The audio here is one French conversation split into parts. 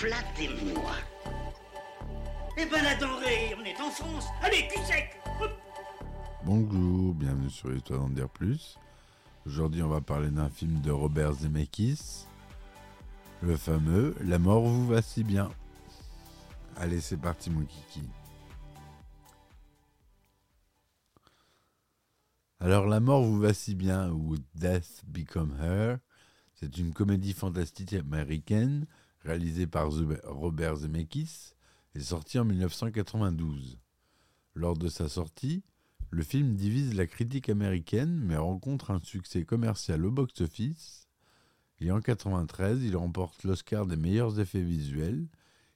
Flattez-moi. Eh ben la denrée, on est en France. Allez, cul sec. Bonjour, bienvenue sur Histoire d'en dire plus. Aujourd'hui, on va parler d'un film de Robert Zemeckis, le fameux La mort vous va si bien. Allez, c'est parti, mon kiki. Alors, La mort vous va si bien, ou Death Become Her, c'est une comédie fantastique américaine réalisée par Robert Zemeckis et sortie en 1992. Lors de sa sortie, le film divise la critique américaine mais rencontre un succès commercial au box-office. Et en 93, il remporte l'Oscar des meilleurs effets visuels.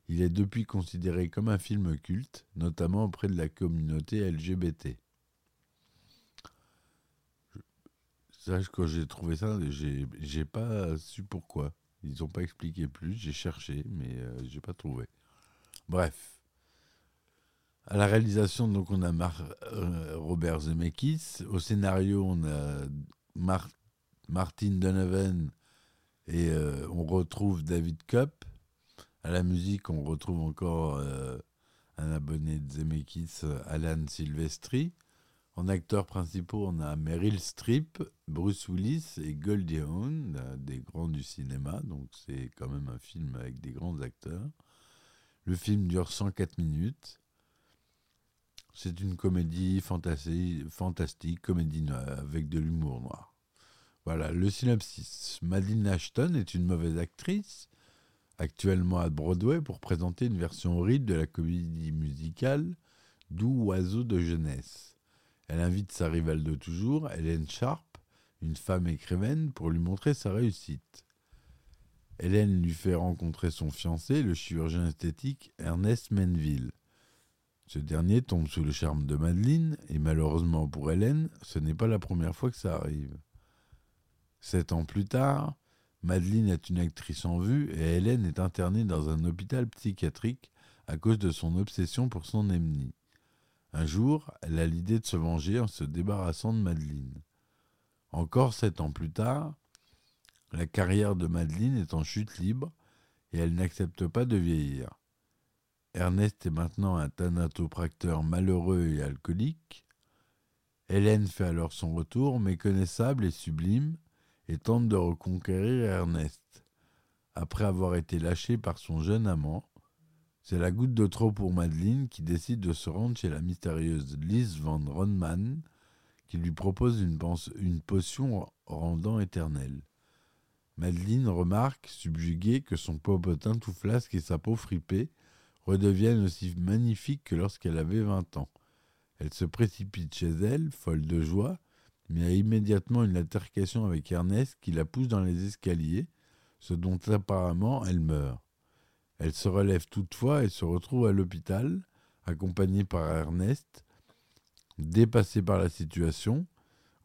Il est depuis considéré comme un film culte, notamment auprès de la communauté LGBT. Sache quand j'ai trouvé ça, j'ai pas su pourquoi. Ils n'ont pas expliqué plus. J'ai cherché, mais euh, j'ai pas trouvé. Bref. À la réalisation, donc, on a Mar- euh, Robert Zemeckis. Au scénario, on a Mar- Martin Donovan et euh, on retrouve David Kopp. À la musique, on retrouve encore un abonné de Zemeckis, Alan Silvestri. En acteurs principaux, on a Meryl Streep, Bruce Willis et Goldie Hawn, euh, des grands du cinéma. Donc, c'est quand même un film avec des grands acteurs. Le film dure 104 minutes. C'est une comédie fantastique, comédie avec de l'humour noir. Voilà, le synopsis. Madeline Ashton est une mauvaise actrice, actuellement à Broadway, pour présenter une version horrible de la comédie musicale Doux oiseau de jeunesse. Elle invite sa rivale de toujours, Hélène Sharp, une femme écrivaine, pour lui montrer sa réussite. Hélène lui fait rencontrer son fiancé, le chirurgien esthétique Ernest Menville. Ce dernier tombe sous le charme de Madeleine, et malheureusement pour Hélène, ce n'est pas la première fois que ça arrive. Sept ans plus tard, Madeleine est une actrice en vue et Hélène est internée dans un hôpital psychiatrique à cause de son obsession pour son ennemi. Un jour, elle a l'idée de se venger en se débarrassant de Madeleine. Encore sept ans plus tard, la carrière de Madeleine est en chute libre et elle n'accepte pas de vieillir. Ernest est maintenant un thanatopracteur malheureux et alcoolique. Hélène fait alors son retour, méconnaissable et sublime, et tente de reconquérir Ernest. Après avoir été lâchée par son jeune amant, c'est la goutte de trop pour Madeleine qui décide de se rendre chez la mystérieuse Liz Van Ronman, qui lui propose une, une potion rendant éternelle. Madeleine remarque, subjuguée, que son popotin tout flasque et sa peau fripée redeviennent aussi magnifiques que lorsqu'elle avait 20 ans. Elle se précipite chez elle, folle de joie, mais a immédiatement une altercation avec Ernest qui la pousse dans les escaliers, ce dont apparemment elle meurt. Elle se relève toutefois et se retrouve à l'hôpital, accompagnée par Ernest, dépassée par la situation,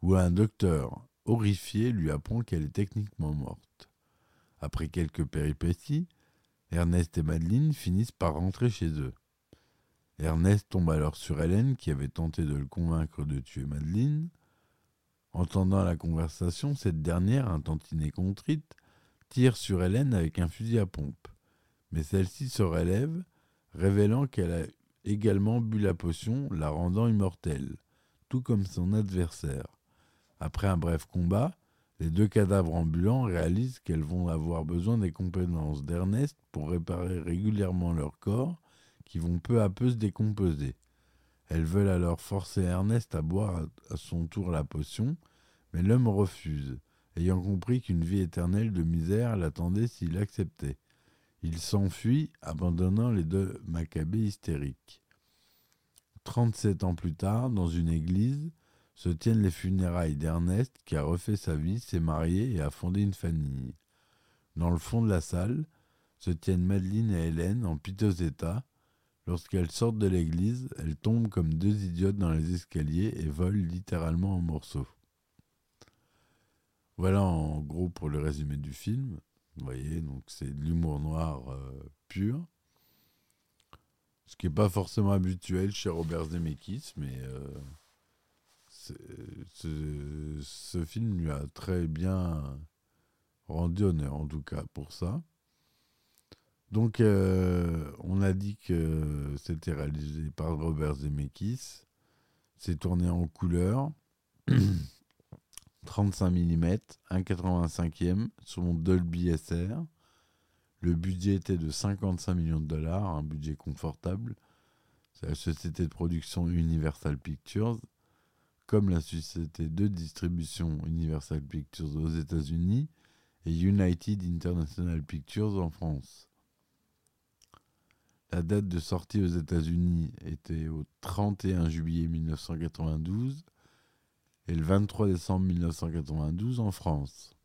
où un docteur, horrifié, lui apprend qu'elle est techniquement morte. Après quelques péripéties, Ernest et Madeleine finissent par rentrer chez eux. Ernest tombe alors sur Hélène qui avait tenté de le convaincre de tuer Madeleine. Entendant la conversation, cette dernière, un tantinet contrite, tire sur Hélène avec un fusil à pompe. Mais celle-ci se relève, révélant qu'elle a également bu la potion, la rendant immortelle, tout comme son adversaire. Après un bref combat, les deux cadavres ambulants réalisent qu'elles vont avoir besoin des compétences d'Ernest pour réparer régulièrement leur corps, qui vont peu à peu se décomposer. Elles veulent alors forcer Ernest à boire à son tour la potion, mais l'homme refuse, ayant compris qu'une vie éternelle de misère l'attendait s'il acceptait. Il s'enfuit, abandonnant les deux Maccabées hystériques. 37 ans plus tard, dans une église, se tiennent les funérailles d'Ernest qui a refait sa vie, s'est marié et a fondé une famille. Dans le fond de la salle se tiennent Madeleine et Hélène en piteux état. Lorsqu'elles sortent de l'église, elles tombent comme deux idiotes dans les escaliers et volent littéralement en morceaux. Voilà en gros pour le résumé du film. Vous voyez, donc c'est de l'humour noir euh, pur. Ce qui n'est pas forcément habituel chez Robert Zemeckis, mais euh, ce film lui a très bien rendu honneur, en tout cas pour ça. Donc, euh, on a dit que c'était réalisé par Robert Zemeckis. C'est tourné en couleur. 35 mm, 1,85e, son Dolby SR. Le budget était de 55 millions de dollars, un budget confortable. C'est la société de production Universal Pictures, comme la société de distribution Universal Pictures aux États-Unis et United International Pictures en France. La date de sortie aux États-Unis était au 31 juillet 1992 et le 23 décembre 1992 en France.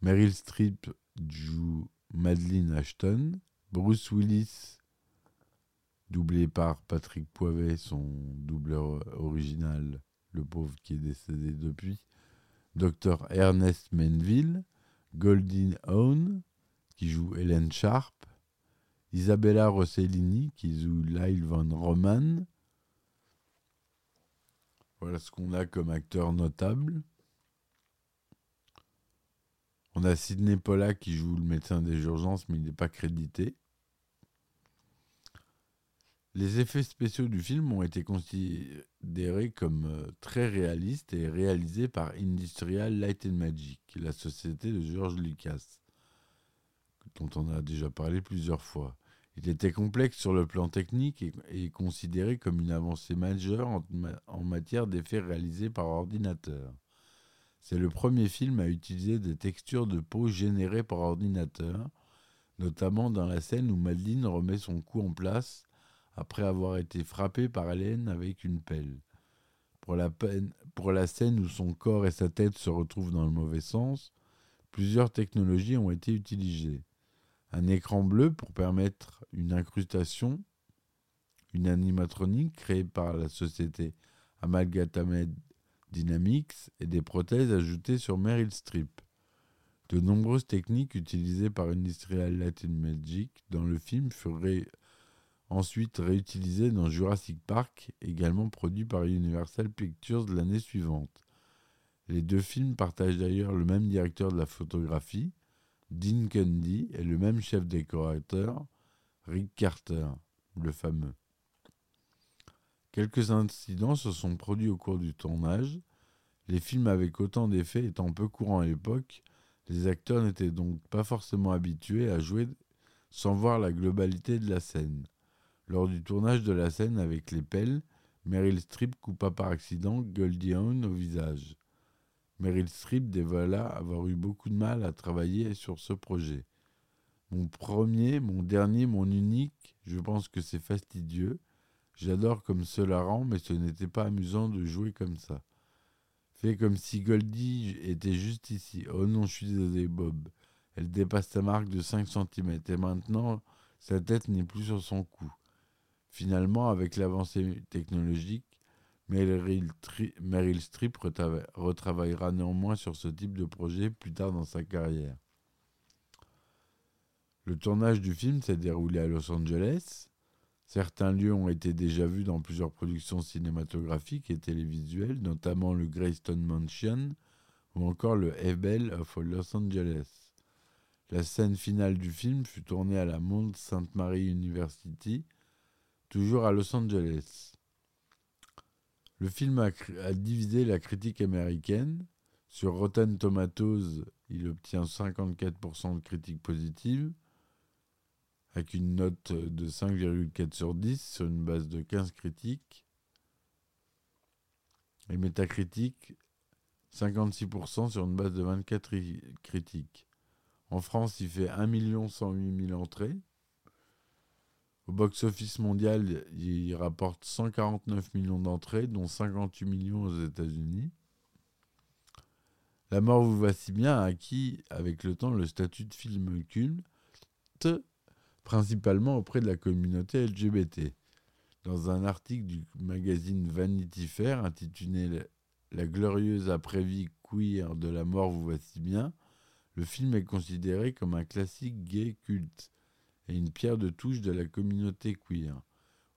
Meryl Streep joue Madeleine Ashton, Bruce Willis, doublé par Patrick Poivet, son doubleur original, le pauvre qui est décédé depuis, Dr Ernest Menville, Goldie Hawn, qui joue Hélène Sharp, Isabella Rossellini, qui joue Lyle Van Roman. Voilà ce qu'on a comme acteur notable. On a Sidney Pollack qui joue le médecin des urgences, mais il n'est pas crédité. Les effets spéciaux du film ont été considérés comme euh, très réalistes et réalisés par Industrial Light and Magic, la société de George Lucas, dont on a déjà parlé plusieurs fois. Il était complexe sur le plan technique et, considéré comme une avancée majeure en, ma- en matière d'effets réalisés par ordinateur. C'est le premier film à utiliser des textures de peau générées par ordinateur, notamment dans la scène où Madeleine remet son cou en place après avoir été frappée par Hélène avec une pelle. Pour la scène où son corps et sa tête se retrouvent dans le mauvais sens, plusieurs technologies ont été utilisées. Un écran bleu pour permettre une incrustation, une animatronique créée par la société Amalgamated Dynamics et des prothèses ajoutées sur Meryl Streep. De nombreuses techniques utilisées par Industrial and Magic dans le film furent ensuite réutilisées dans Jurassic Park, également produit par Universal Pictures l'année suivante. Les deux films partagent d'ailleurs le même directeur de la photographie, Dean Cundy, et le même chef décorateur, Rick Carter, le fameux. Quelques incidents se sont produits au cours du tournage. Les films avec autant d'effets étant peu courants à l'époque, les acteurs n'étaient donc pas forcément habitués à jouer sans voir la globalité de la scène. Lors du tournage de la scène avec les pelles, Meryl Streep coupa par accident Goldie Hawn au visage. Meryl Streep dévoila avoir eu beaucoup de mal à travailler sur ce projet. Mon premier, mon dernier, mon unique, je pense que c'est fastidieux. J'adore comme cela rend, mais ce n'était pas amusant de jouer comme ça. Fais comme si Goldie était juste ici. Oh non, je suis désolé, Bob. Elle dépasse sa marque de 5 cm et maintenant, sa tête n'est plus sur son cou. Finalement, avec l'avancée technologique, Meryl, Streep retrava- retravaillera néanmoins sur ce type de projet plus tard dans sa carrière. Le tournage du film s'est déroulé à Los Angeles. Certains lieux ont été déjà vus dans plusieurs productions cinématographiques et télévisuelles, notamment le Greystone Mansion ou encore le Hebel of Los Angeles. La scène finale du film fut tournée à la Mount St. Mary University, toujours à Los Angeles. Le film a, divisé la critique américaine. Sur Rotten Tomatoes, il obtient 54% de critiques positives, avec une note de 5,4 sur 10 sur une base de 15 critiques. Et Metacritic, 56% sur une base de 24 i- critiques. En France, il fait 1 108 000 entrées. Au box-office mondial, il rapporte 149 millions d'entrées, dont 58 millions aux États-Unis. La mort vous va si bien a acquis avec le temps le statut de film culte, principalement auprès de la communauté LGBT. Dans un article du magazine Vanity Fair intitulé La glorieuse après-vie queer de la mort vous va si bien, le film est considéré comme un classique gay culte et une pierre de touche de la communauté queer.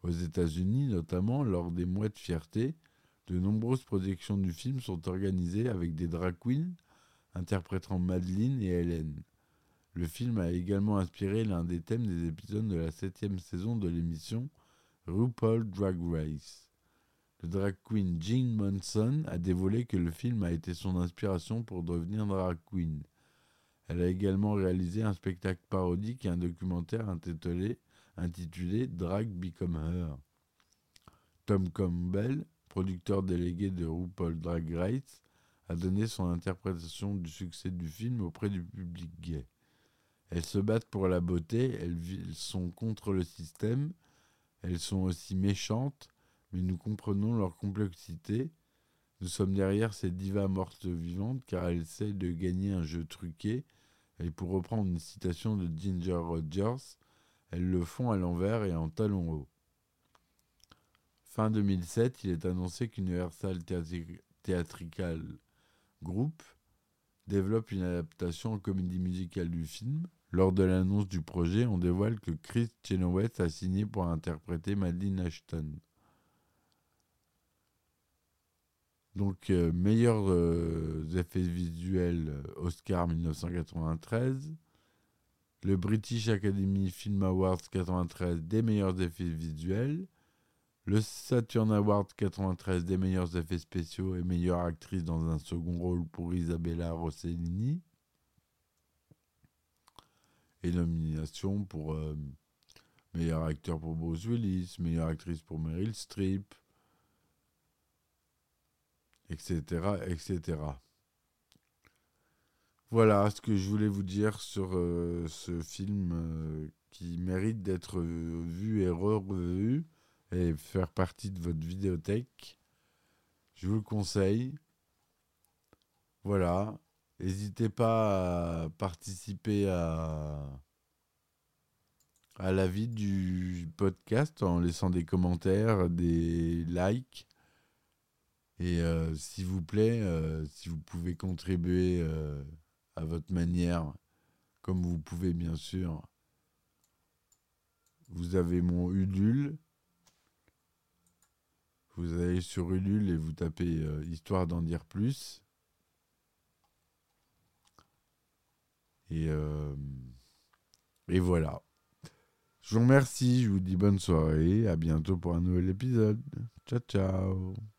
Aux États-Unis, notamment lors des mois de fierté, de nombreuses projections du film sont organisées avec des drag queens interprétant Madeleine et Hélène. Le film a également inspiré l'un des thèmes des épisodes de la septième saison de l'émission RuPaul Drag Race. Le drag queen Jean Monson a dévoilé que le film a été son inspiration pour devenir drag queen. Elle a également réalisé un spectacle parodique et un documentaire intitulé, Drag Become Her. Tom Campbell, producteur délégué de RuPaul Drag Race, a donné son interprétation du succès du film auprès du public gay. Elles se battent pour la beauté, elles sont contre le système, elles sont aussi méchantes, mais nous comprenons leur complexité. Nous sommes derrière ces divas mortes vivantes car elles essaient de gagner un jeu truqué. Et pour reprendre une citation de Ginger Rogers, elles le font à l'envers et en talons hauts. Fin 2007, il est annoncé qu'Universal Theatrical Group développe une adaptation en comédie musicale du film. Lors de l'annonce du projet, on dévoile que Chris Chenoweth a signé pour interpréter Madeline Ashton. Donc, euh, meilleurs euh, effets visuels euh, Oscar 1993. Le British Academy Film Awards 93 des meilleurs effets visuels. Le Saturn Award 93 des meilleurs effets spéciaux et meilleure actrice dans un second rôle pour Isabella Rossellini. Et nomination pour meilleur acteur pour Bruce Willis, meilleure actrice pour Meryl Streep, etc., etc. Voilà ce que je voulais vous dire sur euh, ce film euh, qui mérite d'être vu et revu et faire partie de votre vidéothèque. Je vous le conseille. Voilà. N'hésitez pas à participer à, à la vie du podcast en laissant des commentaires, des likes. Et euh, s'il vous plaît, euh, si vous pouvez contribuer euh, à votre manière, comme vous pouvez bien sûr, vous avez mon Ulule. Vous allez sur Ulule et vous tapez Histoire d'en dire plus. Et, et voilà. Je vous remercie, je vous dis bonne soirée, à bientôt pour un nouvel épisode. Ciao ciao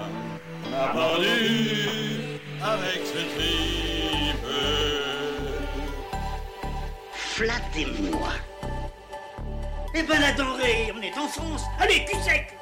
On a pendu avec ce tripe. Flattez-moi Eh ben la denrée, on est en France. Allez, cul sec